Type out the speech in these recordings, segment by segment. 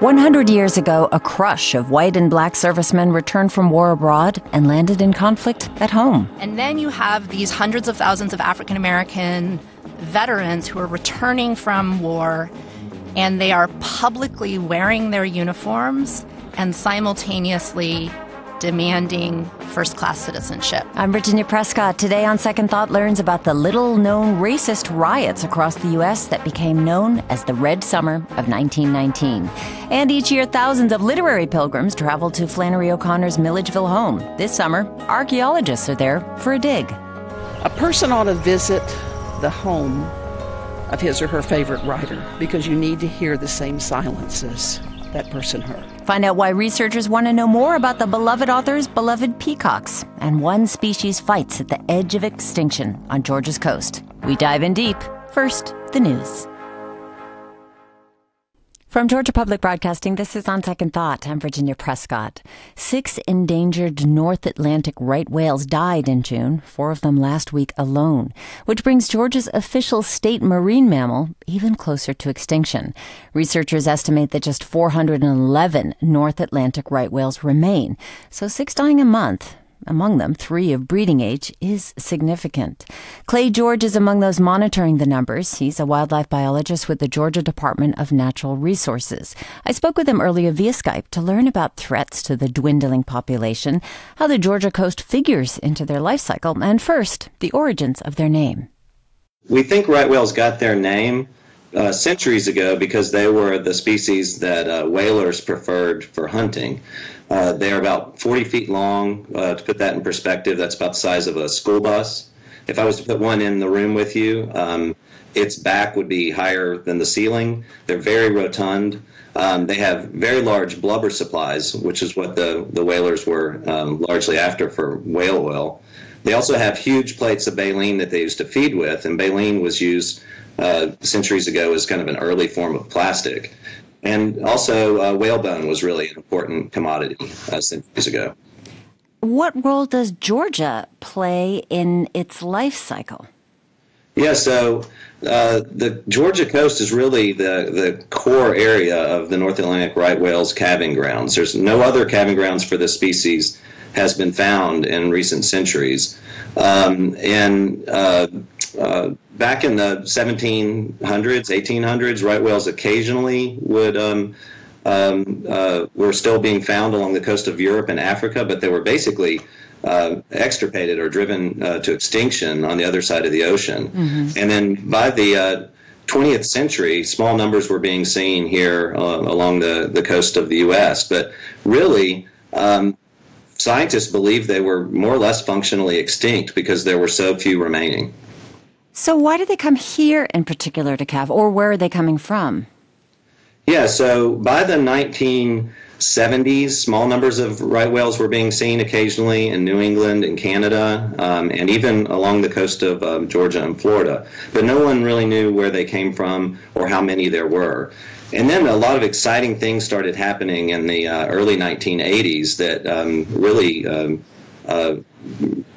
100 years ago, a crush of white and black servicemen returned from war abroad and landed in conflict at home. And then you have these hundreds of thousands of African American veterans who are returning from war and they are publicly wearing their uniforms and simultaneously demanding first class citizenship. I'm Virginia Prescott. Today on Second Thought learns about the little known racist riots across the U.S. that became known as the Red Summer of 1919. And each year, thousands of literary pilgrims travel to Flannery O'Connor's Milledgeville home. This summer, archaeologists are there for a dig. A person ought to visit the home of his or her favorite writer because you need to hear the same silences that person heard. Find out why researchers want to know more about the beloved author's beloved peacocks and one species fights at the edge of extinction on Georgia's coast. We dive in deep. First, the news. From Georgia Public Broadcasting, this is On Second Thought. I'm Virginia Prescott. Six endangered North Atlantic right whales died in June, four of them last week alone, which brings Georgia's official state marine mammal even closer to extinction. Researchers estimate that just 411 North Atlantic right whales remain, so six dying a month among them three of breeding age, is significant. Clay George is among those monitoring the numbers. He's a wildlife biologist with the Georgia Department of Natural Resources. I spoke with him earlier via Skype to learn about threats to the dwindling population, how the Georgia coast figures into their life cycle, and first, the origins of their name. We think right whales got their name uh, centuries ago because they were the species that uh, whalers preferred for hunting. Uh, they are about 40 feet long. Uh, to put that in perspective, that's about the size of a school bus. If I was to put one in the room with you, um, its back would be higher than the ceiling. They're very rotund. Um, they have very large blubber supplies, which is what the, the whalers were um, largely after for whale oil. They also have huge plates of baleen that they used to feed with, and baleen was used uh, centuries ago as kind of an early form of plastic. And also, uh, whalebone was really an important commodity uh, centuries ago. What role does Georgia play in its life cycle? Yeah, so uh, the Georgia coast is really the, the core area of the North Atlantic right whale's calving grounds. There's no other calving grounds for this species has been found in recent centuries. Um, and uh, uh, back in the 1700s, 1800s, right whales occasionally would um, um, uh, were still being found along the coast of Europe and Africa, but they were basically uh, extirpated or driven uh, to extinction on the other side of the ocean. Mm-hmm. And then by the 20th uh, century, small numbers were being seen here along the, the coast of the U.S. But really, um, scientists believe they were more or less functionally extinct because there were so few remaining. So, why did they come here in particular to calve, or where are they coming from? Yeah, so by the 1970s, small numbers of right whales were being seen occasionally in New England and Canada, um, and even along the coast of um, Georgia and Florida. But no one really knew where they came from or how many there were. And then a lot of exciting things started happening in the uh, early 1980s that um, really um, uh,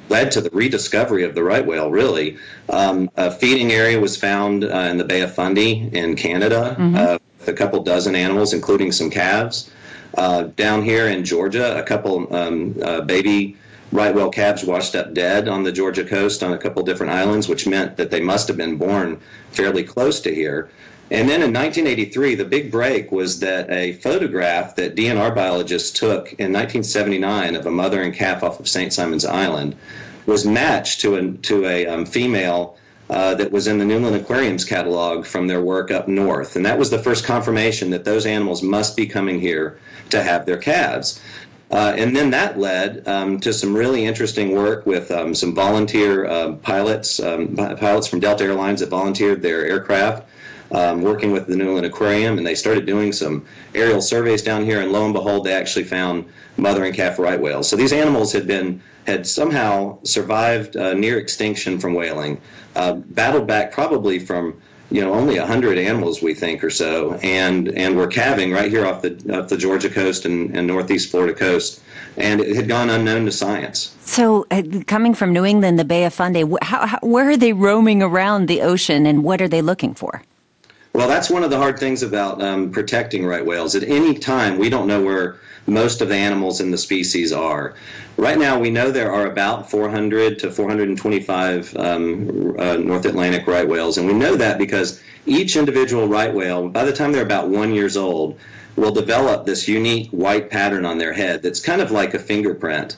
led to the rediscovery of the right whale, really. Um, a feeding area was found uh, in the Bay of Fundy in Canada mm-hmm. uh, with a couple dozen animals, including some calves. Uh, down here in Georgia, a couple um, uh, baby right whale calves washed up dead on the Georgia coast on a couple different islands, which meant that they must have been born fairly close to here. And then in 1983, the big break was that a photograph that DNR biologists took in 1979 of a mother and calf off of St. Simon's Island was matched to a, to a um, female uh, that was in the New England Aquarium's catalog from their work up north. And that was the first confirmation that those animals must be coming here to have their calves. Uh, and then that led um, to some really interesting work with um, some volunteer uh, pilots, um, pilots from Delta Airlines that volunteered their aircraft um, working with the New England Aquarium, and they started doing some aerial surveys down here, and lo and behold, they actually found mother and calf right whales. So these animals had been had somehow survived uh, near extinction from whaling, uh, battled back probably from you know only 100 animals we think or so and and were calving right here off the off the Georgia coast and, and northeast Florida coast and it had gone unknown to science. So uh, coming from New England the Bay of Fundy how, how, where are they roaming around the ocean and what are they looking for? Well, that's one of the hard things about um, protecting right whales. At any time, we don't know where most of the animals in the species are. Right now, we know there are about 400 to 425 um, uh, North Atlantic right whales, and we know that because each individual right whale, by the time they're about one years old, will develop this unique white pattern on their head that's kind of like a fingerprint.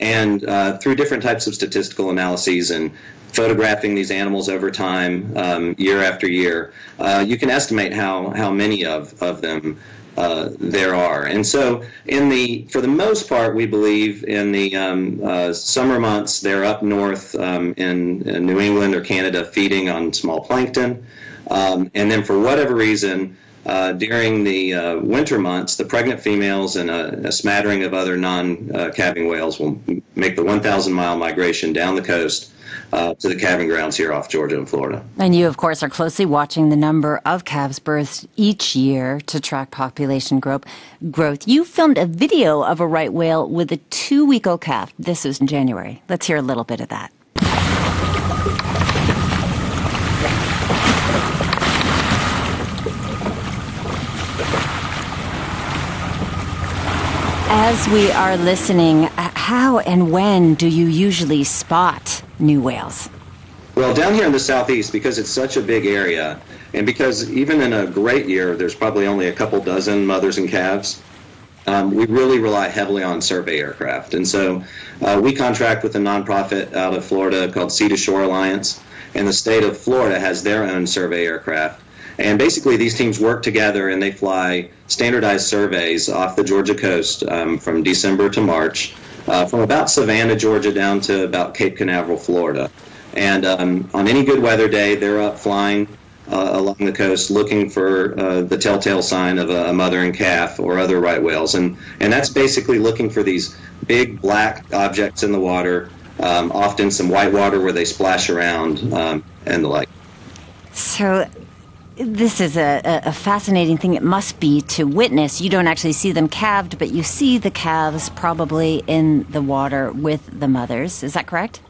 And uh, through different types of statistical analyses and photographing these animals over time, um, year after year, uh, you can estimate how, how many of, of them uh, there are. And so, in the for the most part, we believe in the um, uh, summer months they're up north um, in, in, New England or Canada feeding on small plankton, um, and then for whatever reason. Uh, during the uh, winter months, the pregnant females and a, a smattering of other non-calving whales will make the 1,000 mile migration down the coast uh, to the calving grounds here off Georgia and Florida. And you, of course, are closely watching the number of calves births each year to track population growth. Growth. You filmed a video of a right whale with a two-week-old calf. This was in January. Let's hear a little bit of that. As we are listening, how and when do you usually spot new whales? Well, down here in the southeast, because it's such a big area, and because even in a great year, there's probably only a couple dozen mothers and calves, um, we really rely heavily on survey aircraft. And so uh, we contract with a nonprofit out of Florida called Sea to Shore Alliance, and the state of Florida has their own survey aircraft. And basically, these teams work together and they fly standardized surveys off the Georgia coast um, from December to March, uh, from about Savannah, Georgia, down to about Cape Canaveral, Florida. And um, on any good weather day, they're up flying uh, along the coast looking for uh, the telltale sign of a, mother and calf or other right whales. And, and that's basically looking for these big black objects in the water, um, often some white water where they splash around um, and the like. So this is a, a, fascinating thing. It must be to witness. You don't actually see them calved, but you see the calves probably in the water with the mothers. Is that correct?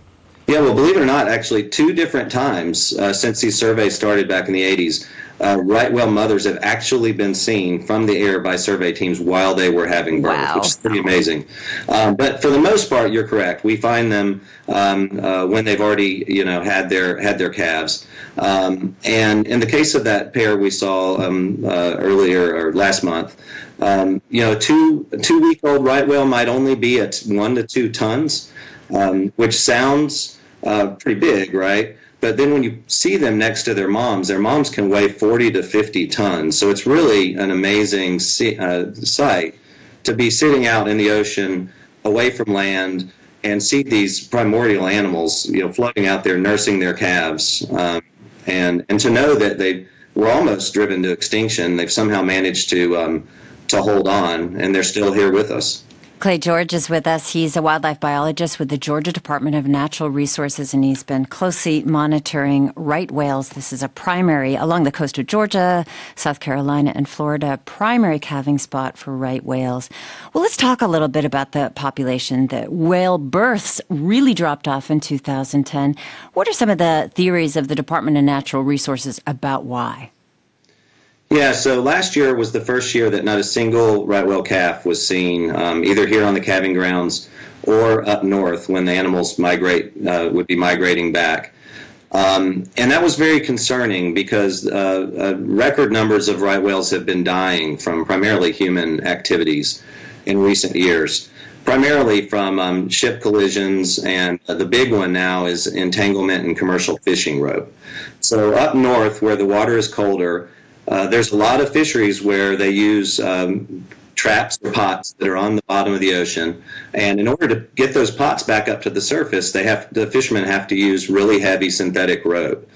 Yeah, well, believe it or not, actually, two different times uh, since these surveys started back in the 80s, uh, right whale mothers have actually been seen from the air by survey teams while they were having birth, wow. which is pretty amazing. Um, but for the most part, you're correct. We find them um, uh, when they've already, you know, had their had their calves. Um, and in the case of that pair we saw um, uh, earlier or last month, um, you know, two two week old right whale might only be at one to two tons, um, which sounds uh, pretty big, right? But then when you see them next to their moms, their moms can weigh 40 to 50 tons. So it's really an amazing see, uh, sight to be sitting out in the ocean away from land and see these primordial animals, you know, floating out there nursing their calves. Um, and, and to know that they were almost driven to extinction, they've somehow managed to, um, to hold on and they're still here with us. Clay George is with us. He's a wildlife biologist with the Georgia Department of Natural Resources, and he's been closely monitoring right whales. This is a primary along the coast of Georgia, South Carolina, and Florida, primary calving spot for right whales. Well, let's talk a little bit about the population. The whale births really dropped off in 2010. What are some of the theories of the Department of Natural Resources about why? Yeah, so last year was the first year that not a single right whale calf was seen, um, either here on the calving grounds or up north when the animals migrate uh, would be migrating back. Um, and that was very concerning because uh, uh, record numbers of right whales have been dying from primarily human activities in recent years, primarily from um, ship collisions, and uh, the big one now is entanglement in commercial fishing rope. So up north, where the water is colder, uh, there's a lot of fisheries where they use um, traps or pots that are on the bottom of the ocean, and in order to get those pots back up to the surface, they have the fishermen have to use really heavy synthetic rope.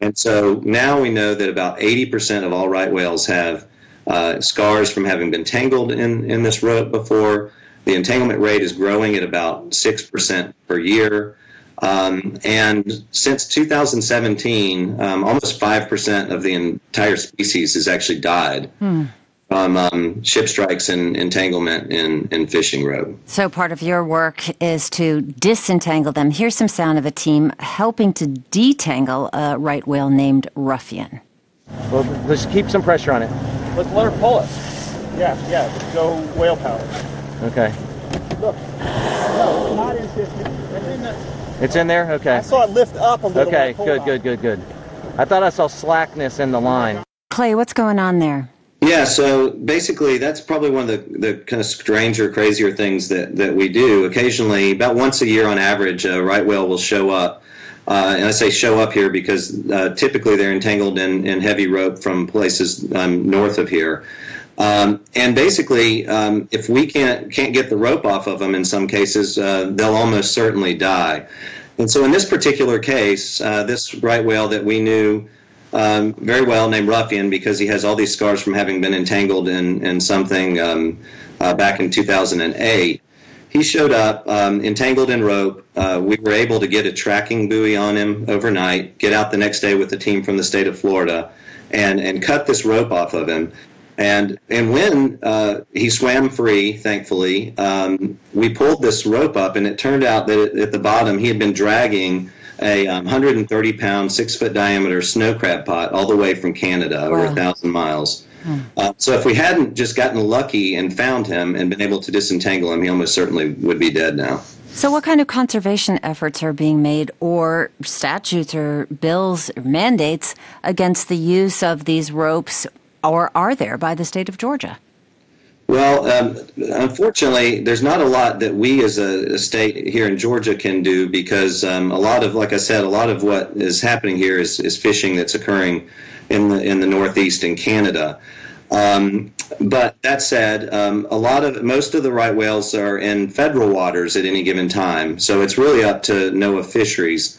And so now we know that about 80% of all right whales have uh, scars from having been tangled in, in this rope before. The entanglement rate is growing at about 6% per year. Um, and since 2017, um, almost 5% of the entire species has actually died hmm. from um, ship strikes and entanglement in, in fishing rope. So, part of your work is to disentangle them. Here's some sound of a team helping to detangle a right whale named Ruffian. Well, let's keep some pressure on it. Let's let her pull it. Yeah, yeah. Go whale power. Okay. Look. No, it's not in 50. It's in the. It's in there? Okay. I saw it lift up a little. Okay, it good, good, good, good. I thought I saw slackness in the line. Clay, what's going on there? Yeah, so basically, that's probably one of the, the kind of stranger, crazier things that, that we do. Occasionally, about once a year on average, a right whale will show up. Uh, and I say show up here because uh, typically they're entangled in, in heavy rope from places um, north of here. Um, and basically, um, if we can't can't get the rope off of them, in some cases, uh, they'll almost certainly die. And so, in this particular case, uh, this right whale that we knew um, very well, named Ruffian, because he has all these scars from having been entangled in in something um, uh, back in 2008. He showed up um, entangled in rope. Uh, we were able to get a tracking buoy on him overnight. Get out the next day with the team from the state of Florida, and and cut this rope off of him. And and when uh, he swam free, thankfully, um, we pulled this rope up, and it turned out that at, the bottom he had been dragging a um, 130 pound, six foot diameter snow crab pot all the way from Canada, over Wow. a thousand miles. Uh, so if we hadn't just gotten lucky and found him and been able to disentangle him, he almost certainly would be dead now. So, what kind of conservation efforts are being made, or statutes, or bills, or mandates against the use of these ropes, or are there by the state of Georgia? Well, um, unfortunately, there's not a lot that we as a, a state here in Georgia can do because um, a lot of, like I said, a lot of what is happening here is, is fishing that's occurring in the in the Northeast in Canada. Um, but that said, um, a lot of most of the right whales are in federal waters at any given time, so it's really up to NOAA Fisheries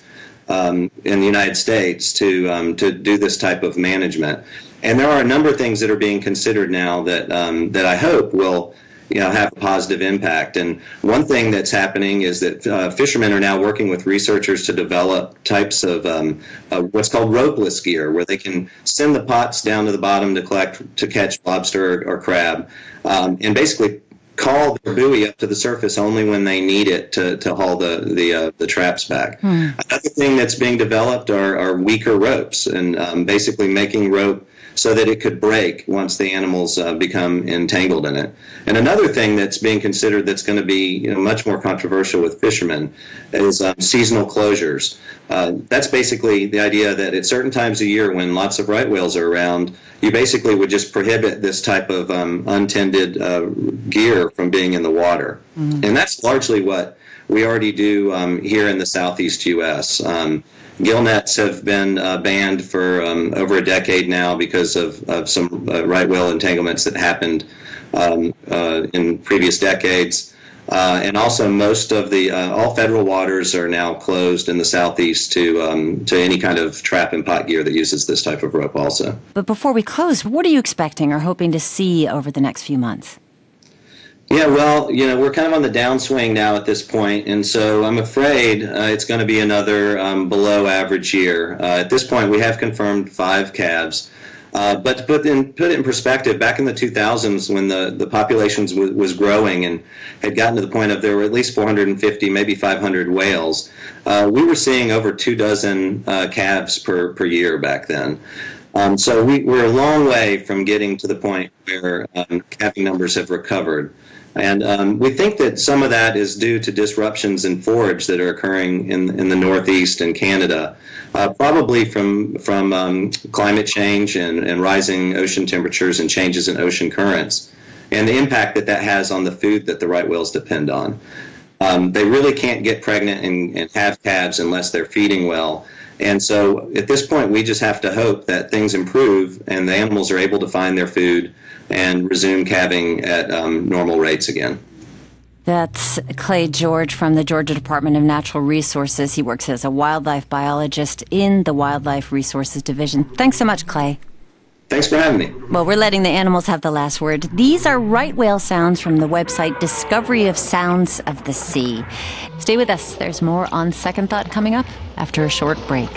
um, in the United States to um, to do this type of management. And there are a number of things that are being considered now that um, that I hope will you know have a positive impact. And one thing that's happening is that uh, fishermen are now working with researchers to develop types of um, uh, what's called ropeless gear, where they can send the pots down to the bottom to collect to catch lobster or, or crab, um, and basically call the buoy up to the surface only when they need it to, to haul the the, uh, the traps back. Another thing that's being developed are, are weaker ropes and um, basically making rope so that it could break once the animals uh, become entangled in it. And another thing that's being considered that's going to be you know, much more controversial with fishermen is um, seasonal closures. Uh, that's basically the idea that at certain times of year when lots of right whales are around, you basically would just prohibit this type of um, untended uh, gear from being in the water. And that's largely what we already do um, here in the southeast U.S. Um, gill nets have been uh, banned for um, over a decade now because of, of some uh, right whale entanglements that happened um, uh, in previous decades. Uh, and also, most of the uh, all federal waters are now closed in the southeast to um, to any kind of trap and pot gear that uses this type of rope. Also, But before we close, what are you expecting or hoping to see over the next few months? Yeah, well, you know, we're kind of on the downswing now at this point, and so I'm afraid uh, it's going to be another um, below average year. Uh, at this point, we have confirmed five calves. Uh, but to put in put it in perspective, back in the 2000s, when the the population was, was growing and had gotten to the point of there were at least 450, maybe 500 whales, uh, we were seeing over two dozen uh, calves per per year back then. Um, so we, we're a long way from getting to the point where um, calving numbers have recovered. And um, we think that some of that is due to disruptions in forage that are occurring in, in the Northeast and Canada, uh, probably from, from um, climate change and, and rising ocean temperatures and changes in ocean currents, and the impact that that has on the food that the right whales depend on. Um, they really can't get pregnant and, and have calves unless they're feeding well. And so at this point, we just have to hope that things improve and the animals are able to find their food and resume calving at um, normal rates again. That's Clay George from the Georgia Department of Natural Resources. He works as a wildlife biologist in the Wildlife Resources Division. Thanks so much, Clay. Thanks for having me. Well, we're letting the animals have the last word. These are right whale sounds from the website Discovery of Sounds of the Sea. Stay with us. There's more on Second Thought coming up after a short break.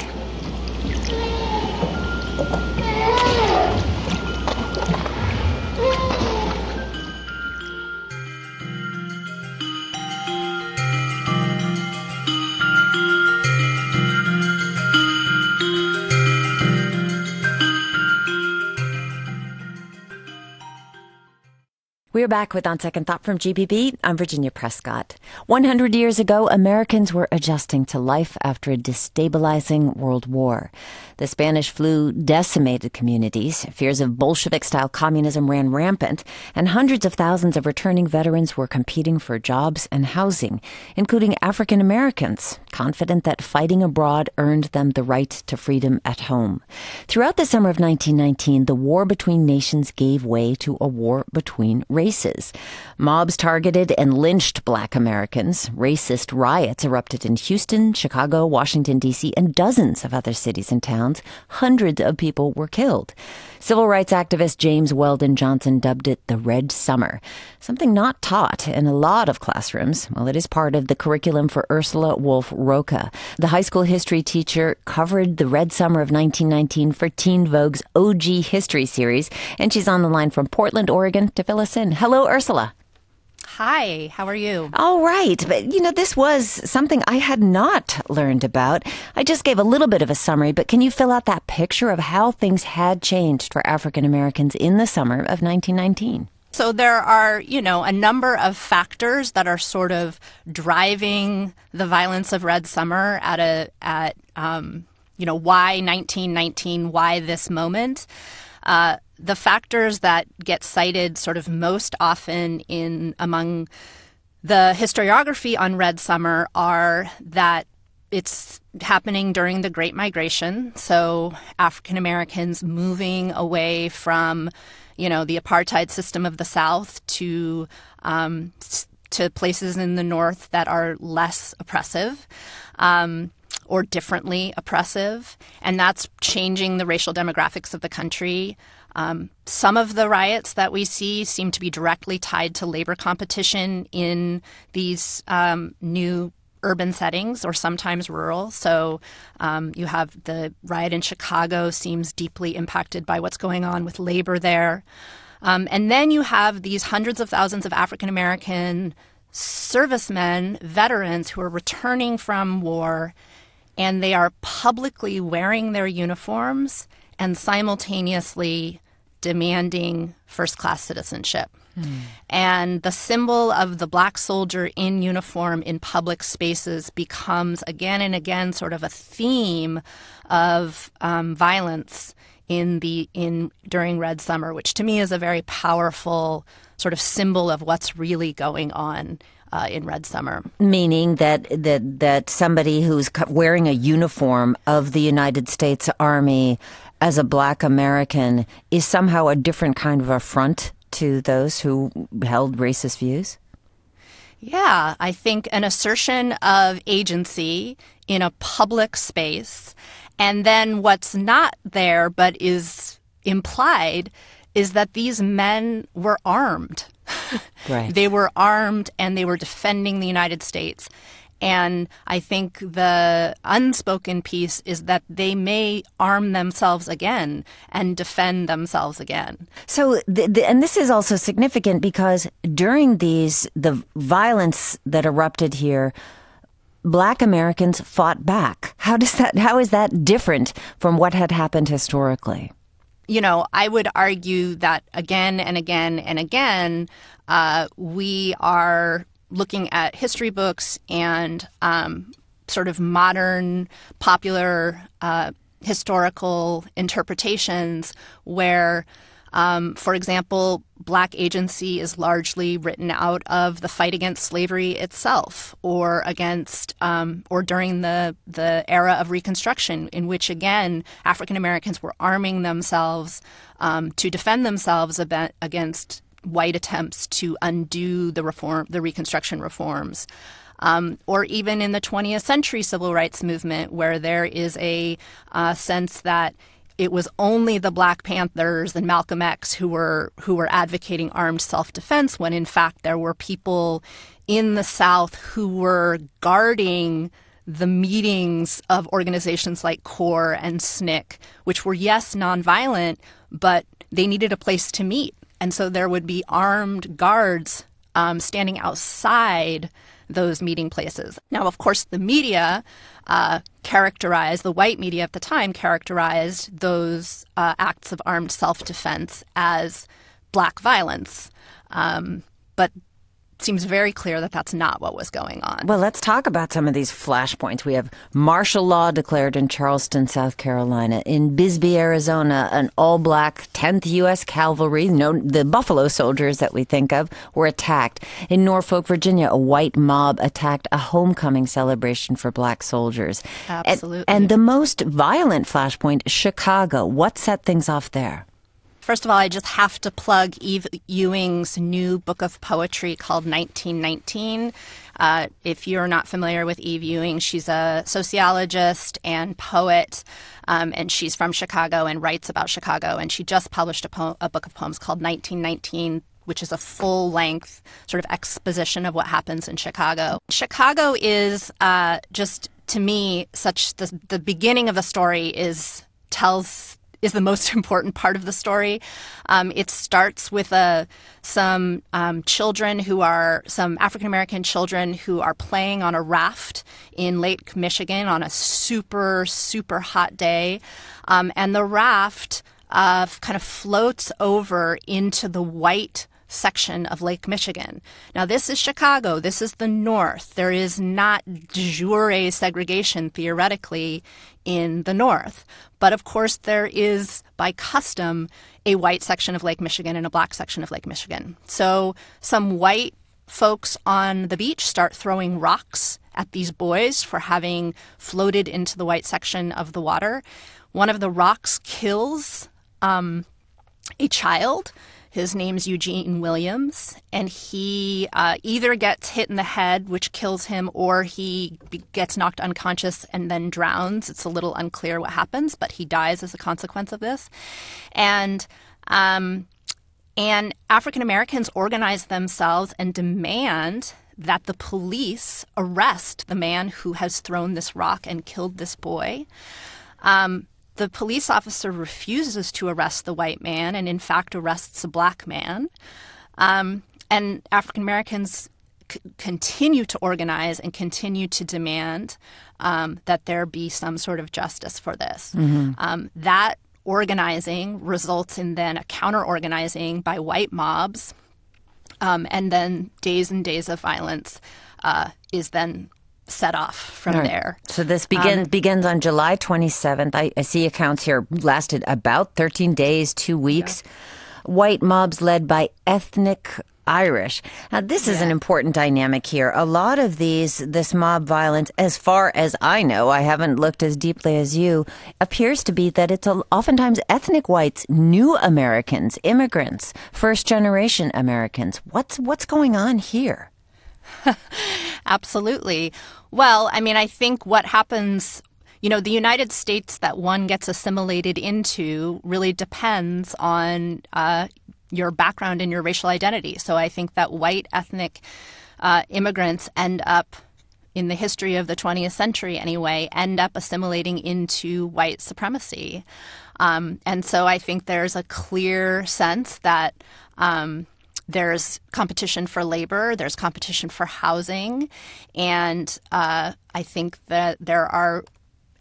We're back with On Second Thought from GPB. I'm Virginia Prescott. 100 years ago, Americans were adjusting to life after a destabilizing world war. The Spanish flu decimated communities, fears of Bolshevik style communism ran rampant, and hundreds of thousands of returning veterans were competing for jobs and housing, including African Americans, confident that fighting abroad earned them the right to freedom at home. Throughout the summer of 1919, the war between nations gave way to a war between races races. Mobs targeted and lynched black Americans. Racist riots erupted in Houston, Chicago, Washington, D.C., and dozens of other cities and towns. Hundreds of people were killed. Civil rights activist James Weldon Johnson dubbed it the Red Summer, something not taught in a lot of classrooms. Well, it is part of the curriculum for Ursula Wolfe-Rocca. The high school history teacher covered the Red Summer of 1919 for Teen Vogue's OG History series, and she's on the line from Portland, Oregon to fill us in. Hello, Ursula. Hi, how are you? All right. But, you know, this was something I had not learned about. I just gave a little bit of a summary, but can you fill out that picture of how things had changed for African Americans in the summer of 1919? So there are, you know, a number of factors that are sort of driving the violence of Red Summer at a at um, you know why 1919, why this moment. Uh, the factors that get cited sort of most often in among the historiography on Red Summer are that it's happening during the Great Migration. So African Americans moving away from, you know, the apartheid system of the South to um, to places in the North that are less oppressive. Um, or differently oppressive, and that's changing the racial demographics of the country. Um, some of the riots that we see seem to be directly tied to labor competition in these um, new urban settings or sometimes rural. So um, you have the riot in Chicago seems deeply impacted by what's going on with labor there. Um, and then you have these hundreds of thousands of African American servicemen, veterans who are returning from war, and they are publicly wearing their uniforms and simultaneously demanding first class citizenship. Mm. And the symbol of the black soldier in uniform in public spaces becomes again and again sort of a theme of um, violence in the in during Red Summer, which to me is a very powerful sort of symbol of what's really going on uh, in Red Summer. Meaning that that that somebody who's wearing a uniform of the United States Army as a black American is somehow a different kind of affront to those who held racist views? Yeah, I think an assertion of agency in a public space, and then what's not there but is implied is that these men were armed. Right. they were armed and they were defending the United States. And I think the unspoken piece is that they may arm themselves again and defend themselves again. So, the, the, and this is also significant because during these, the violence that erupted here, black Americans fought back. How does that, how is that different from what had happened historically? You know, I would argue that again and again and again, uh, we are looking at history books and um, sort of modern popular uh, historical interpretations where um, for example, black agency is largely written out of the fight against slavery itself, or against, um, or during the the era of Reconstruction, in which again African Americans were arming themselves um, to defend themselves against white attempts to undo the reform, the Reconstruction reforms. Um, or even in the 20th century civil rights movement, where there is a uh, sense that it was only the Black Panthers and Malcolm X who were who were advocating armed self-defense, when in fact there were people in the South who were guarding the meetings of organizations like CORE and SNCC, which were yes nonviolent, but they needed a place to meet and so there would be armed guards um, standing outside those meeting places. Now, of course, the media uh, characterized, the white media at the time characterized those uh, acts of armed self defense as black violence. Um, but seems very clear that that's not what was going on. Well, let's talk about some of these flashpoints. We have martial law declared in Charleston, South Carolina. In Bisbee, Arizona, an all black 10th U.S. Cavalry, no, the Buffalo soldiers that we think of, were attacked. In Norfolk, Virginia, a white mob attacked a homecoming celebration for black soldiers. Absolutely. And, and the most violent flashpoint, Chicago. What set things off there? First of all, I just have to plug Eve Ewing's new book of poetry called 1919. Uh, if you're not familiar with Eve Ewing, she's a sociologist and poet, um, and she's from Chicago and writes about Chicago. And she just published a, po- a book of poems called 1919 which is a full length sort of exposition of what happens in Chicago. Chicago is uh, just to me such the the beginning of the story is tells is the most important part of the story. Um, it starts with uh, some um, children who are some African American children who are playing on a raft in Lake Michigan on a super super hot day, um, and the raft uh, kind of floats over into the white section of Lake Michigan. Now, this is Chicago. This is the North. There is not de jure segregation theoretically in the North. But of course, there is, by custom, a white section of Lake Michigan and a black section of Lake Michigan. So some white folks on the beach start throwing rocks at these boys for having floated into the white section of the water. One of the rocks kills um, a child his name's Eugene Williams, and he uh, either gets hit in the head, which kills him, or he gets knocked unconscious and then drowns. It's a little unclear what happens, but he dies as a consequence of this. And um, and African Americans organize themselves and demand that the police arrest the man who has thrown this rock and killed this boy. Um, the police officer refuses to arrest the white man and, in fact, arrests a black man. Um, and African Americans c- continue to organize and continue to demand um, that there be some sort of justice for this. Mm-hmm. Um, that organizing results in then a counter organizing by white mobs. Um, and then days and days of violence uh, is then set off from right. there. So this begin, um, begins on July 27th. I, I, see accounts here lasted about 13 days, two weeks. Yeah. White mobs led by ethnic Irish. Now, this is yeah. an important dynamic here. A lot of these, this mob violence, as far as I know, I haven't looked as deeply as you, appears to be that it's oftentimes ethnic whites, new Americans, immigrants, first generation Americans. What's what's going on here? Absolutely. Well, I mean, I think what happens you know, the United States that one gets assimilated into really depends on uh, your background and your racial identity. So I think that white ethnic uh, immigrants end up, in the history of the 20th century anyway, end up assimilating into white supremacy. Um, and so I think there's a clear sense that. Um, there's competition for labor, there's competition for housing, and uh, I think that there are,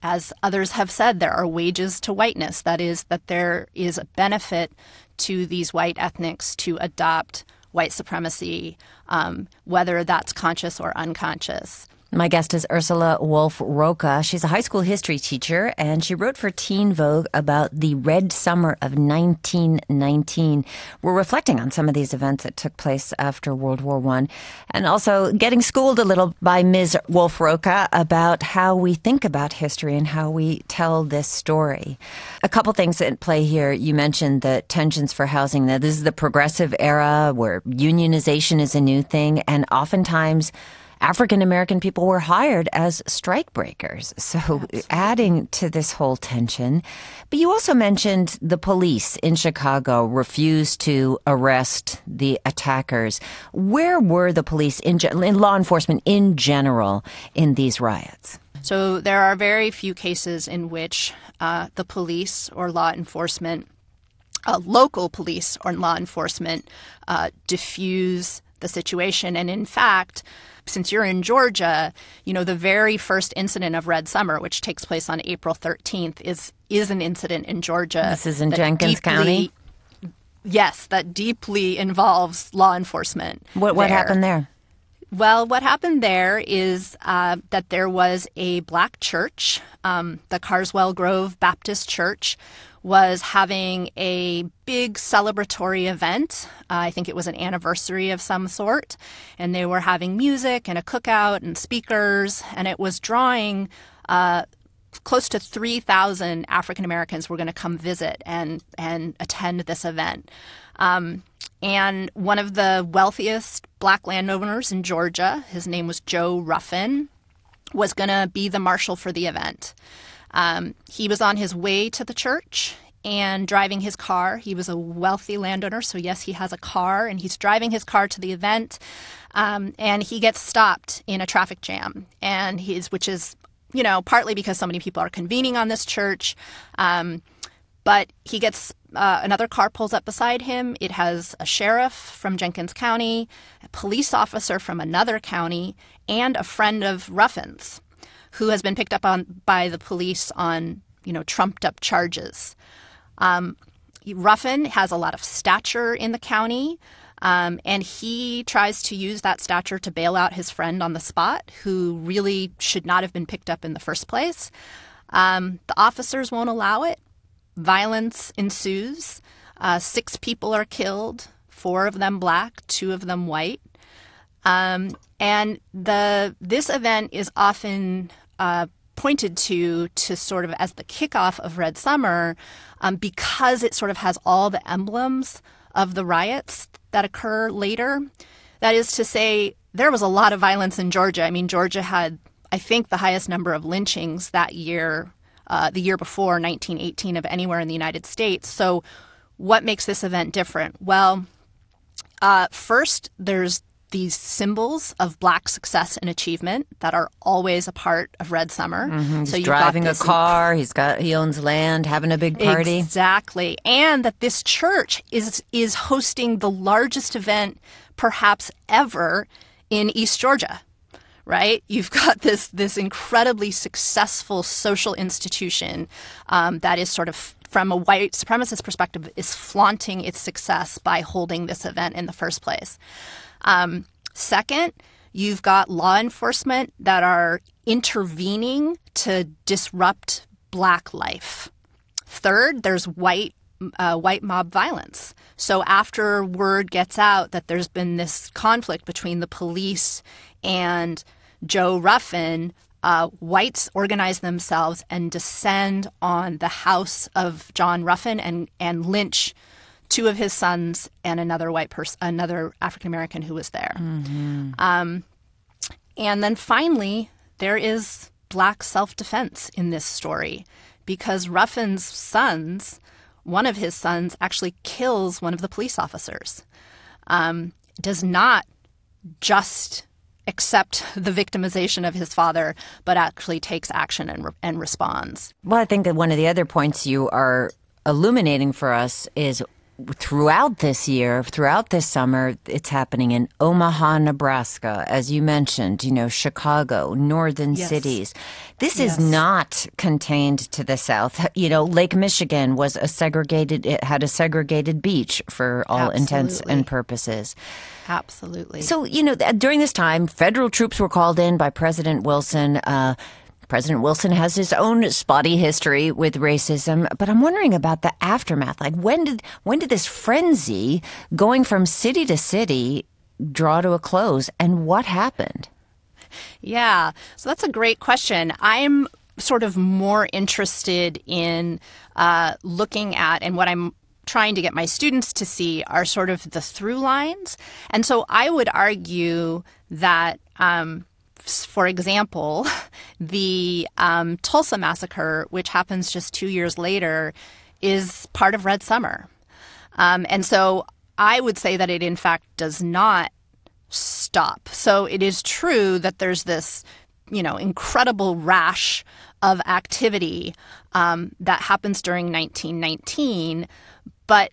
as others have said, there are wages to whiteness. That is, that there is a benefit to these white ethnics to adopt white supremacy, um, whether that's conscious or unconscious. My guest is Ursula Wolfe-Rocca. She's a high school history teacher, and she wrote for Teen Vogue about the Red Summer of 1919. We're reflecting on some of these events that took place after World War One, and also getting schooled a little by Ms. Wolfe-Rocca about how we think about history and how we tell this story. A couple things at play here. You mentioned the tensions for housing. Now, this is the progressive era where unionization is a new thing, and oftentimes African American people were hired as strikebreakers. So Absolutely. adding to this whole tension. But you also mentioned the police in Chicago refused to arrest the attackers. Where were the police in, in law enforcement in general in these riots? So there are very few cases in which uh, the police or law enforcement, uh, local police or law enforcement, uh, diffuse the situation. And in fact, since you're in Georgia, you know, the very first incident of Red Summer, which takes place on April 13th, is is an incident in Georgia. This is in Jenkins deeply, County. yes, that deeply involves law enforcement. What what there. happened there? Well, what happened there is uh, that there was a black church, um, the Carswell Grove Baptist Church, was having a big celebratory event. Uh, I think it was an anniversary of some sort, and they were having music and a cookout and speakers, and it was drawing. Uh, close to 3,000 African Americans were going to come visit and, and attend this event. Um, and one of the wealthiest black landowners in Georgia, his name was Joe Ruffin, was going to be the marshal for the event. Um, he was on his way to the church and driving his car. He was a wealthy landowner, so yes, he has a car, and he's driving his car to the event. Um, and he gets stopped in a traffic jam, and he's which is you know partly because so many people are convening on this church. Um, but he gets uh, another car pulls up beside him. It has a sheriff from Jenkins County, a police officer from another county, and a friend of Ruffin's, who has been picked up on by the police on you know trumped up charges. Um, Ruffin has a lot of stature in the county. Um, and he tries to use that stature to bail out his friend on the spot, who really should not have been picked up in the first place. Um, the officers won't allow it. Violence ensues. Uh, six people are killed, four of them black, two of them white. Um, and the this event is often uh, pointed to to sort of as the kickoff of Red Summer um, because it sort of has all the emblems of the riots that occur later. That is to say, there was a lot of violence in Georgia. I mean, Georgia had, I think, the highest number of lynchings that year, uh, the year before, 1918, of anywhere in the United States. So, what makes this event different? Well, uh, first, there's these symbols of black success and achievement that are always a part of Red Summer. Mm-hmm. He's so you've driving got a car. He's got he owns land, having a big party. Exactly. And that this church is is hosting the largest event perhaps ever in East Georgia. Right? You've got this this incredibly successful social institution um, that is sort of from a white supremacist perspective is flaunting its success by holding this event in the first place. Um, second, you've got law enforcement that are intervening to disrupt black life. Third, there's white uh, white mob violence. So after word gets out that there's been this conflict between the police and Joe Ruffin, uh, whites organize themselves and descend on the house of John Ruffin and and lynch two of his sons and another white person, another African American who was there. Um, and then finally, there is black self defense in this story because Ruffin's sons, one of his sons, actually kills one of the police officers. Um, does not just accept the victimization of his father, but actually takes action and, re- and responds. Well, I think that one of the other points you are illuminating for us is throughout this year, throughout this summer, it's happening in Omaha, Nebraska, as you mentioned, you know, Chicago, northern Yes. cities. This Yes. is not contained to the South. You know, Lake Michigan was a segregated, it had a segregated beach for all intents and purposes. Absolutely. So, you know, during this time, federal troops were called in by President Wilson. Uh, President Wilson has his own spotty history with racism, but I'm wondering about the aftermath. Like, when did when did this frenzy, going from city to city, draw to a close, and what happened? Yeah, so that's a great question. I'm sort of more interested in uh, looking at, and what I'm trying to get my students to see are sort of the through lines. And so I would argue that, um, for example, the um, Tulsa massacre, which happens just two years later, is part of Red Summer. Um, and so I would say that it, in fact, does not stop. So it is true that there's this, you know, incredible rash of activity um, that happens during 1919, but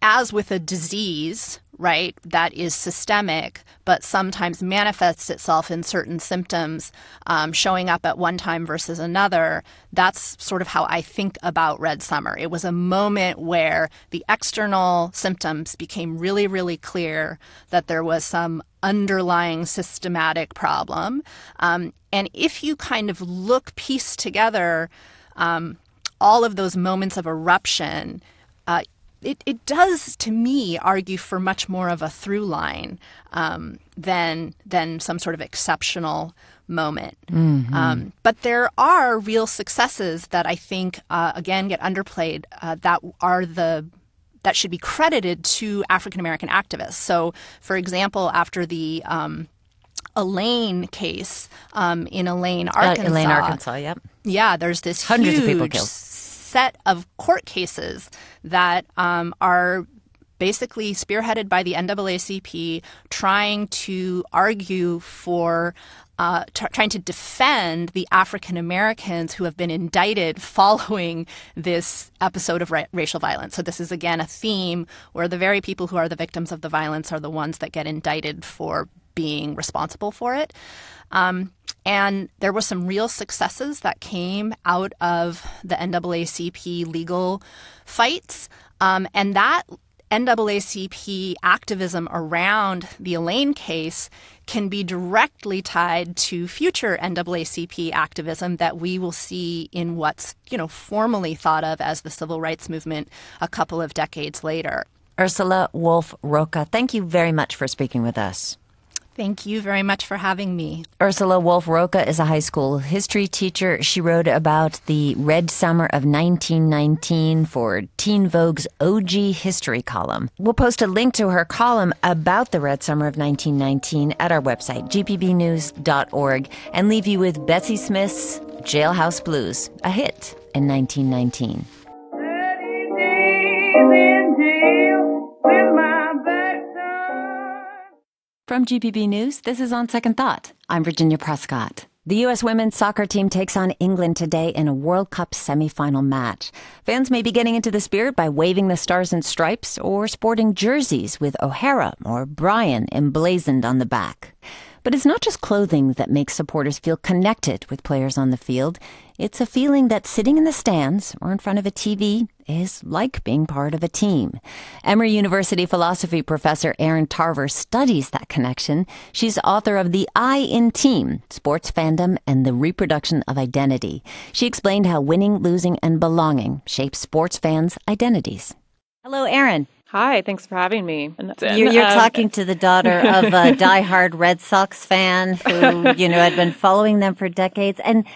as with a disease, right, that is systemic, but sometimes manifests itself in certain symptoms um, showing up at one time versus another. That's sort of how I think about Red Summer. It was a moment where the external symptoms became really, really clear that there was some underlying systematic problem. Um, and if you kind of look, piece together um, all of those moments of eruption, uh, it, it does to me argue for much more of a through line um, than than some sort of exceptional moment. Mm-hmm. Um, but there are real successes that I think uh, again get underplayed uh, that are the that should be credited to African American activists. So, for example, after the um, Elaine case um, in Elaine, Arkansas. Uh, Elaine, Arkansas. Yep. Yeah, there's this hundreds huge of people killed set of court cases that um, are basically spearheaded by the NAACP trying to argue for uh, t- trying to defend the African Americans who have been indicted following this episode of ra- racial violence. So, this is again a theme where the very people who are the victims of the violence are the ones that get indicted for being responsible for it. Um, and there were some real successes that came out of the NAACP legal fights. Um, and that NAACP activism around the Elaine case can be directly tied to future NAACP activism that we will see in what's, you know, formally thought of as the civil rights movement a couple of decades later. Ursula Wolfe-Rocca, thank you very much for speaking with us. Thank you very much for having me. Ursula Wolfe-Rocca is a high school history teacher. She wrote about the Red Summer of 1919 for Teen Vogue's OG History column. We'll post a link to her column about the Red Summer of 1919 at our website, gpbnews.org, and leave you with Bessie Smith's Jailhouse Blues, a hit in 1919. From GPB News, this is On Second Thought. I'm Virginia Prescott. The U.S. women's soccer team takes on England today in a World Cup semifinal match. Fans may be getting into the spirit by waving the stars and stripes or sporting jerseys with O'Hara or Bryan emblazoned on the back. But it's not just clothing that makes supporters feel connected with players on the field. It's a feeling that sitting in the stands or in front of a TV is like being part of a team. Emory University philosophy professor Erin Tarver studies that connection. She's author of The I in Team Sports Fandom and the Reproduction of Identity. She explained how winning, losing, and belonging shape sports fans' identities. Hello, Erin. Hi, thanks for having me. You're, you're um, talking to the daughter of a diehard Red Sox fan who, you know, had been following them for decades. And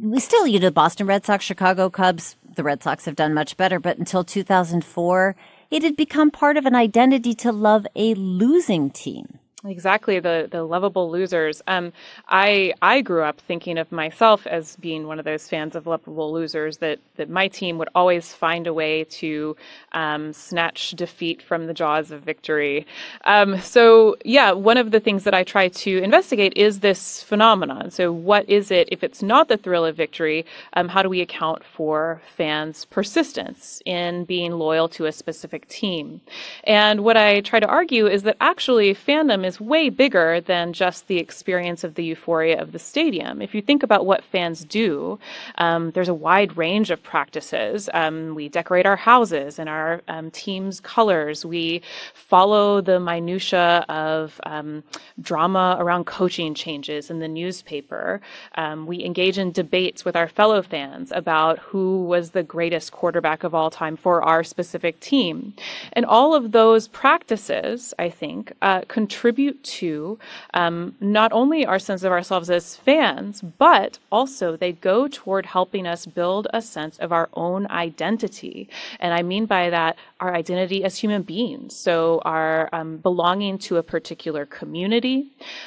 we still, you know, the Boston Red Sox, Chicago Cubs, the Red Sox have done much better. But until 2004, it had become part of an identity to love a losing team. Exactly the the lovable losers. Um, I I grew up thinking of myself as being one of those fans of lovable losers that that my team would always find a way to um, snatch defeat from the jaws of victory. Um, so yeah, one of the things that I try to investigate is this phenomenon. So what is it if it's not the thrill of victory? Um, how do we account for fans' persistence in being loyal to a specific team? And what I try to argue is that actually fandom is is way bigger than just the experience of the euphoria of the stadium. If you think about what fans do, um, there's a wide range of practices. Um, we decorate our houses in our um, team's colors. We follow the minutia of um, drama around coaching changes in the newspaper. Um, we engage in debates with our fellow fans about who was the greatest quarterback of all time for our specific team. And all of those practices, I think, uh, contribute contribute to um, not only our sense of ourselves as fans, but also they go toward helping us build a sense of our own identity. And I mean by that our identity as human beings. So our um, belonging to a particular community,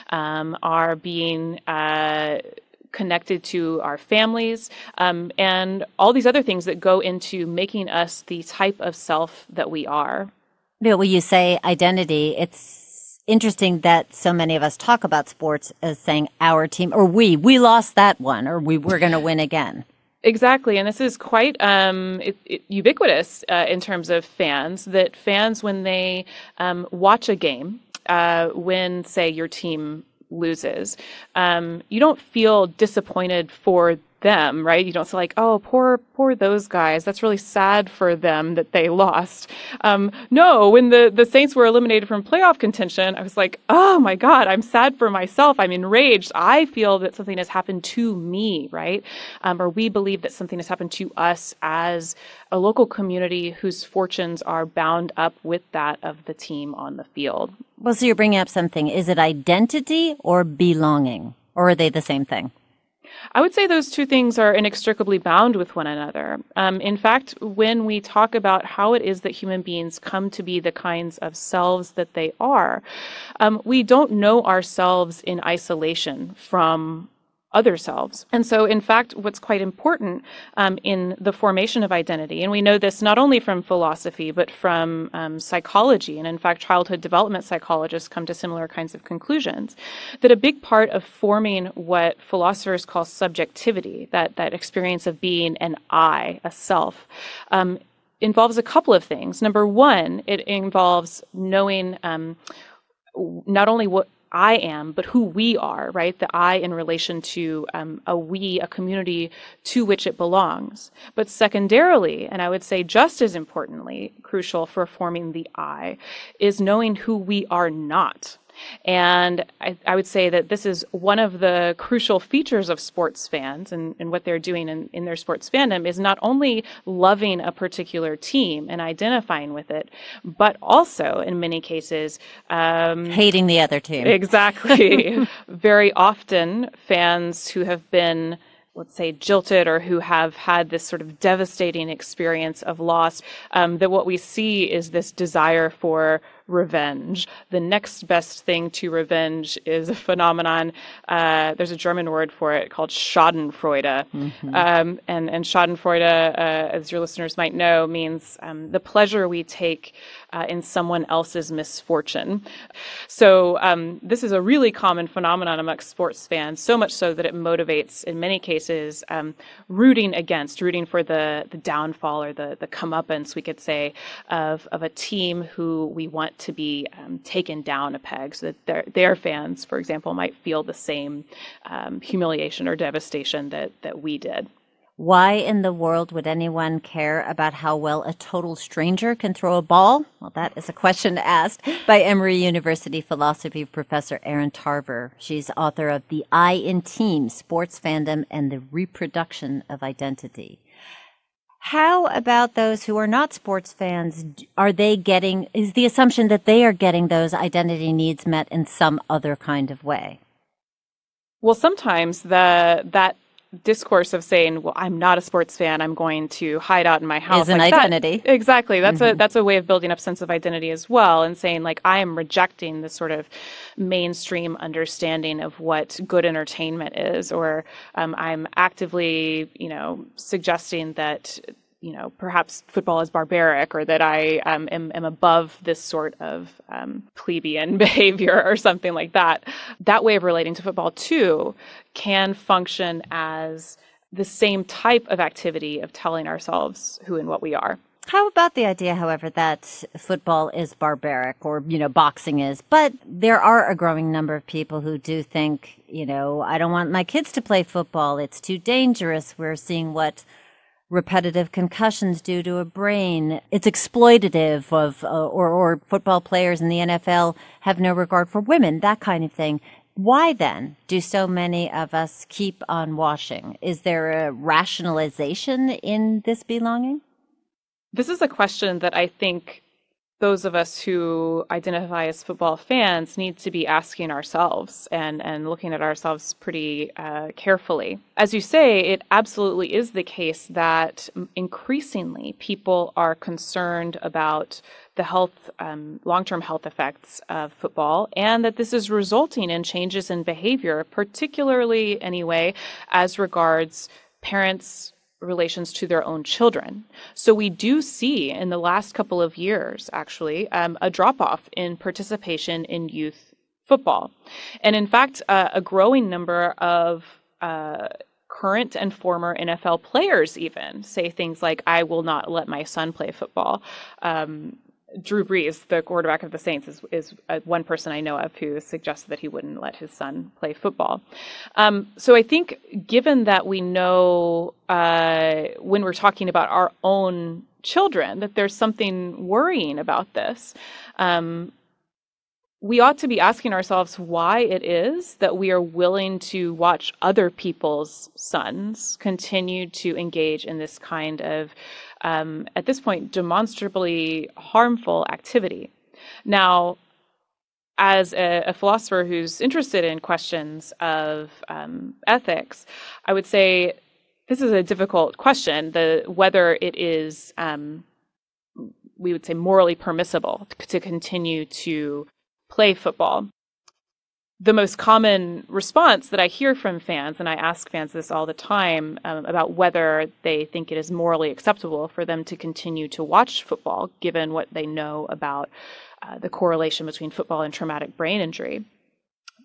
um, our being uh, connected to our families, um, and all these other things that go into making us the type of self that we are. Yeah, when you say identity, it's interesting that so many of us talk about sports as saying our team or we we lost that one or we were going to win again Exactly, and this is quite um, it, it, ubiquitous uh, in terms of fans. That fans, when they um, watch a game, uh, when say your team loses, um, you don't feel disappointed for them, right? You don't say like, "Oh, poor, poor those guys. That's really sad for them that they lost." Um, no, when the the Saints were eliminated from playoff contention, I was like, "Oh my God, I'm sad for myself. I'm enraged. I feel that something has happened to me, right? Um, or we believe that something has happened to us as a local community whose fortunes are bound up with that of the team on the field." Well, so you're bringing up something. Is it identity or belonging, or are they the same thing? I would say those two things are inextricably bound with one another. Um, in fact, when we talk about how it is that human beings come to be the kinds of selves that they are, um, we don't know ourselves in isolation from other selves. And so, in fact, what's quite important um, in the formation of identity, and we know this not only from philosophy, but from um, psychology, and in fact, childhood development psychologists come to similar kinds of conclusions, that a big part of forming what philosophers call subjectivity, that, that experience of being an I, a self, um, involves a couple of things. Number one, it involves knowing um, not only what I am, but who we are, right? The I in relation to um, a we, a community to which it belongs. But secondarily, and I would say just as importantly, crucial for forming the I, is knowing who we are not. And I, I, would say that this is one of the crucial features of sports fans and, and what they're doing in, in their sports fandom is not only loving a particular team and identifying with it, but also in many cases um, hating the other team. Exactly. Very often, fans who have been let's say jilted or who have had this sort of devastating experience of loss um, that what we see is this desire for revenge. The next best thing to revenge is a phenomenon. Uh, there's a German word for it called Schadenfreude. Mm-hmm. Um, and, and Schadenfreude, uh, as your listeners might know, means um, the pleasure we take uh, in someone else's misfortune. So um, this is a really common phenomenon amongst sports fans, so much so that it motivates, in many cases, um, rooting against, rooting for the, the downfall or the, the comeuppance, we could say, of, of a team who we want to be um, taken down a peg so that their, their fans, for example, might feel the same um, humiliation or devastation that, that we did. Why in the world would anyone care about how well a total stranger can throw a ball? Well, that is a question asked by Emory University philosophy professor Erin Tarver. She's author of The I in Team Sports Fandom and the Reproduction of Identity. How about those who are not sports fans? Are they getting, is the assumption that they are getting those identity needs met in some other kind of way? Well, sometimes the, that discourse of saying, "Well, I'm not a sports fan. I'm going to hide out in my house." Is an like identity. That. Exactly. That's mm-hmm. a that's a way of building up sense of identity as well, and saying like I am rejecting the sort of mainstream understanding of what good entertainment is, or um, I'm actively, you know, suggesting that you know, perhaps football is barbaric or that I um, am, am, above this sort of um, plebeian behavior or something like that. That way of relating to football, too, can function as the same type of activity of telling ourselves who and what we are. How about the idea, however, that football is barbaric or, you know, boxing is, but there are a growing number of people who do think, you know, I don't want my kids to play football. It's too dangerous. We're seeing what repetitive concussions due to a brain. It's exploitative of, uh, or, or football players in the NFL have no regard for women, that kind of thing. Why then do so many of us keep on washing? Is there a rationalization in this belonging? This is a question that I think those of us who identify as football fans need to be asking ourselves and, and looking at ourselves pretty uh, carefully. As you say, it absolutely is the case that increasingly people are concerned about the health, um, long term health effects of football, and that this is resulting in changes in behavior, particularly, anyway, as regards parents relations to their own children. So we do see in the last couple of years, actually, um, a drop off in participation in youth football. And in fact, uh, a growing number of uh, current and former NFL players even say things like, I will not let my son play football. Um, Drew Brees, the quarterback of the Saints, is, is uh, one person I know of who suggested that he wouldn't let his son play football. Um, so I think, given that we know uh, when we're talking about our own children that there's something worrying about this, um, we ought to be asking ourselves why it is that we are willing to watch other people's sons continue to engage in this kind of, um, at this point, demonstrably harmful activity. Now, as a, a, philosopher who's interested in questions of um, ethics, I would say this is a difficult question. The whether it is um, we would say morally permissible to continue to play football. The most common response that I hear from fans, and I ask fans this all the time um, about whether they think it is morally acceptable for them to continue to watch football, given what they know about uh, the correlation between football and traumatic brain injury.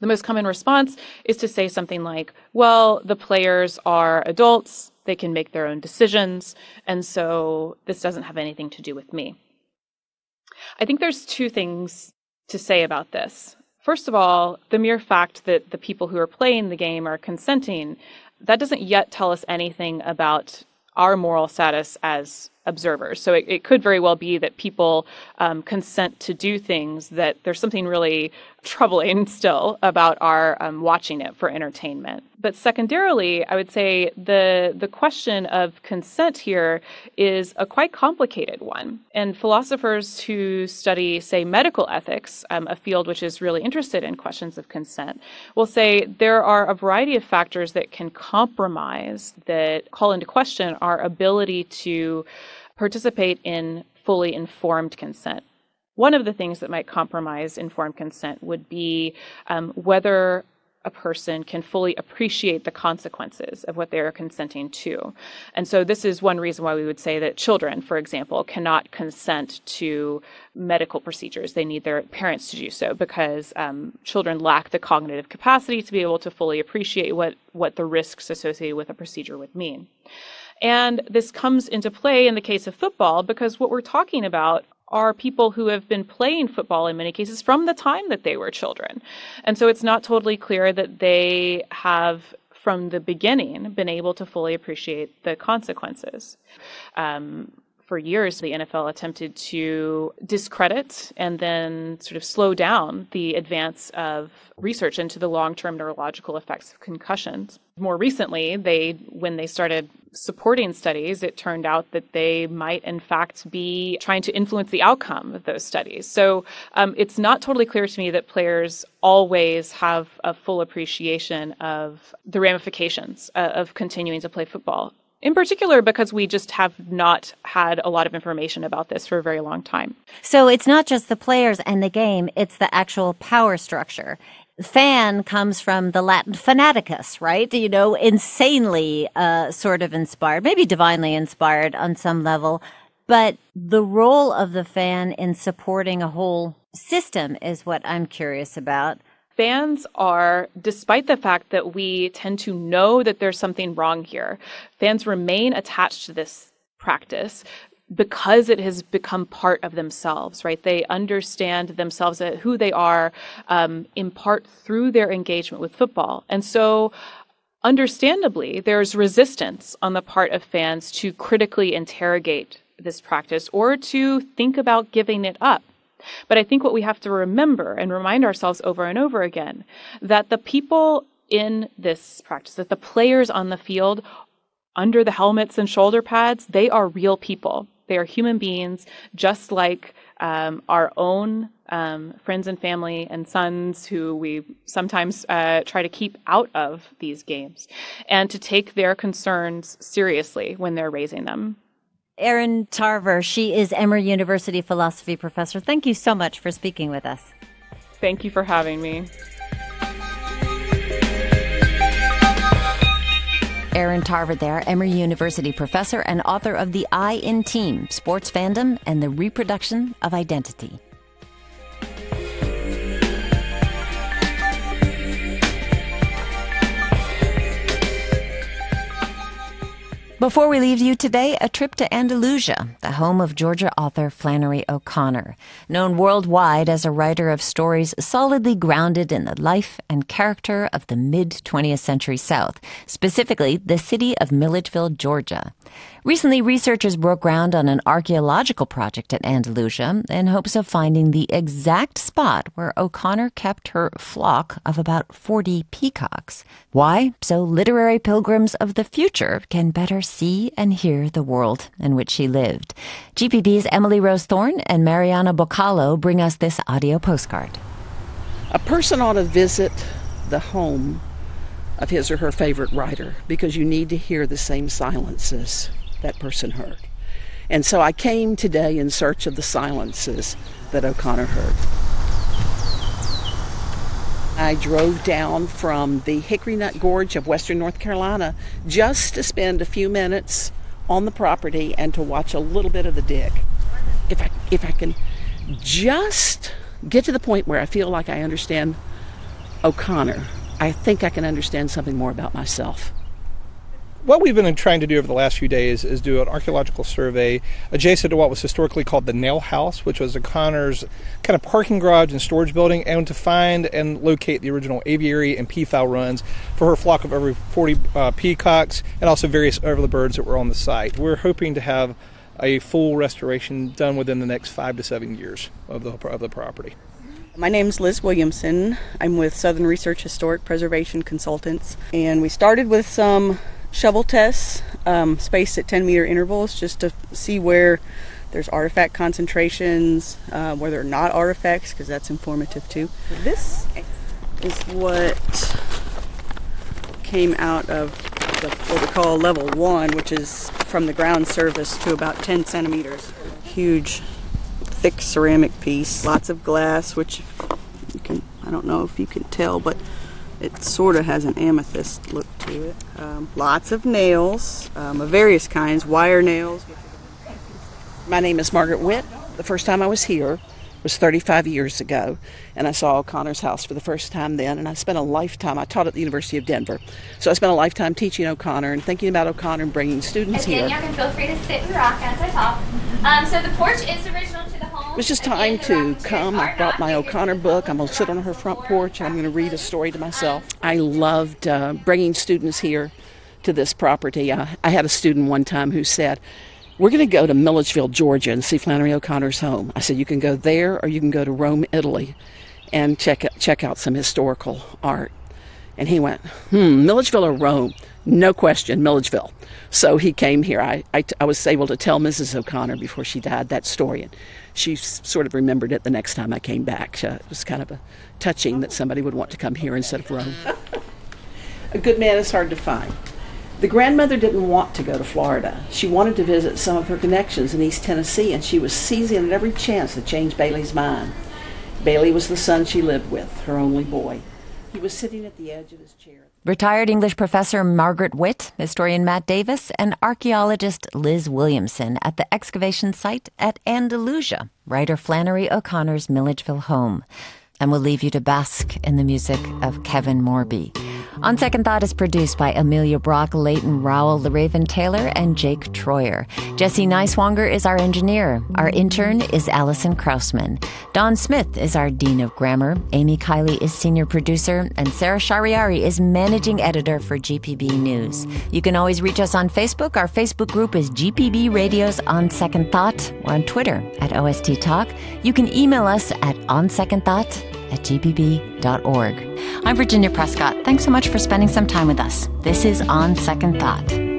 The most common response is to say something like, well, the players are adults, they can make their own decisions, and so this doesn't have anything to do with me. I think there's two things to say about this. First of all, the mere fact that the people who are playing the game are consenting, that doesn't yet tell us anything about our moral status as observers. So it, it could very well be that people um, consent to do things that there's something really troubling still about our um, watching it for entertainment. But secondarily, I would say the the question of consent here is a quite complicated one. And philosophers who study, say, medical ethics, um, a field which is really interested in questions of consent, will say there are a variety of factors that can compromise, that call into question our ability to participate in fully informed consent. One of the things that might compromise informed consent would be um, whether a person can fully appreciate the consequences of what they are consenting to. And so, this is one reason why we would say that children, for example, cannot consent to medical procedures. They need their parents to do so because um, children lack the cognitive capacity to be able to fully appreciate what, what the risks associated with a procedure would mean. And this comes into play in the case of football because what we're talking about are people who have been playing football in many cases from the time that they were children. And so it's not totally clear that they have from the beginning been able to fully appreciate the consequences. Um, for years, the NFL attempted to discredit and then sort of slow down the advance of research into the long term neurological effects of concussions. More recently, they, when they started supporting studies, it turned out that they might, in fact, be trying to influence the outcome of those studies. So um, it's not totally clear to me that players always have a full appreciation of the ramifications uh, of continuing to play football in particular because we just have not had a lot of information about this for a very long time. So it's not just the players and the game, it's the actual power structure. Fan comes from the Latin fanaticus, right? You know, insanely uh, sort of inspired, maybe divinely inspired on some level. But the role of the fan in supporting a whole system is what I'm curious about fans are, despite the fact that we tend to know that there's something wrong here, fans remain attached to this practice because it has become part of themselves, right? They understand themselves, uh, who they are, um, in part through their engagement with football. And so, understandably, there's resistance on the part of fans to critically interrogate this practice or to think about giving it up. But I think what we have to remember and remind ourselves over and over again that the people in this practice, that the players on the field under the helmets and shoulder pads, they are real people. They are human beings, just like um, our own um, friends and family and sons who we sometimes uh, try to keep out of these games, and to take their concerns seriously when they're raising them. Erin Tarver. She is Emory University philosophy professor. Thank you so much for speaking with us. Thank you for having me. Erin Tarver there, Emory University professor and author of The I in Team Sports Fandom and the Reproduction of Identity. Before we leave you today, a trip to Andalusia, the home of Georgia author Flannery O'Connor, known worldwide as a writer of stories solidly grounded in the life and character of the mid 20th century South, specifically the city of Milledgeville, Georgia. Recently, researchers broke ground on an archaeological project at Andalusia in hopes of finding the exact spot where O'Connor kept her flock of about 40 peacocks. Why? So literary pilgrims of the future can better see and hear the world in which she lived. GPB's Emily Rose Thorne and Mariana Boccalo bring us this audio postcard. A person ought to visit the home of his or her favorite writer because you need to hear the same silences that person heard. And so I came today in search of the silences that O'Connor heard. I drove down from the Hickory Nut Gorge of western North Carolina just to spend a few minutes on the property and to watch a little bit of the dig. If I if I can just get to the point where I feel like I understand O'Connor, I think I can understand something more about myself what we've been trying to do over the last few days is do an archaeological survey adjacent to what was historically called the Nail House, which was O'Connor's kind of parking garage and storage building, and to find and locate the original aviary and peafowl runs for her flock of over 40 uh, peacocks and also various other birds that were on the site. We're hoping to have a full restoration done within the next five to seven years of the, of the property. My name is Liz Williamson. I'm with Southern Research Historic Preservation Consultants, and we started with some shovel tests um, spaced at 10 meter intervals just to see where there's artifact concentrations, uh, where there are not artifacts, because that's informative too. This is what came out of the, what we call level one, which is from the ground surface to about 10 centimeters. Huge, thick ceramic piece, lots of glass, which you can, I don't know if you can tell, but it sort of has an amethyst look to it. Um, lots of nails um, of various kinds, wire nails. My name is Margaret Whitt. The first time I was here was 35 years ago, and I saw O'Connor's house for the first time then. And I spent a lifetime. I taught at the University of Denver, so I spent a lifetime teaching O'Connor and thinking about O'Connor and bringing students Again, here. you can feel free to sit and rock as I talk. Um, so the porch is original to the. It was just time to come. I brought my O'Connor book. I'm going to sit on her front porch I'm going to read a story to myself. I loved uh, bringing students here to this property. I, I had a student one time who said, We're going to go to Milledgeville, Georgia and see Flannery O'Connor's home. I said, You can go there or you can go to Rome, Italy and check, check out some historical art. And he went, Hmm, Milledgeville or Rome? No question, Milledgeville. So he came here. I, I, I was able to tell Mrs. O'Connor before she died that story. And she sort of remembered it the next time I came back. Uh, it was kind of a touching that somebody would want to come here instead of Rome. a good man is hard to find. The grandmother didn't want to go to Florida. She wanted to visit some of her connections in East Tennessee, and she was seizing at every chance to change Bailey's mind. Bailey was the son she lived with, her only boy. He was sitting at the edge of his chair. Retired English professor Margaret Whitt, historian Matt Davis, and archaeologist Liz Williamson at the excavation site at Andalusia, writer Flannery O'Connor's Milledgeville home. And we'll leave you to bask in the music of Kevin Morby. On Second Thought is produced by Amelia Brock, Leighton Rowell, LaRaven Taylor, and Jake Troyer. Jesse Neiswanger is our engineer. Our intern is Allison Krausman. Don Smith is our Dean of Grammar. Amy Kiley is senior producer. And Sarah Shahriari is managing editor for GPB News. You can always reach us on Facebook. Our Facebook group is GPB Radio's On Second Thought. We're on Twitter at OST Talk. You can email us at onsecondthought at gpb.org. I'm Virginia Prescott. Thanks so much for spending some time with us. This is On Second Thought.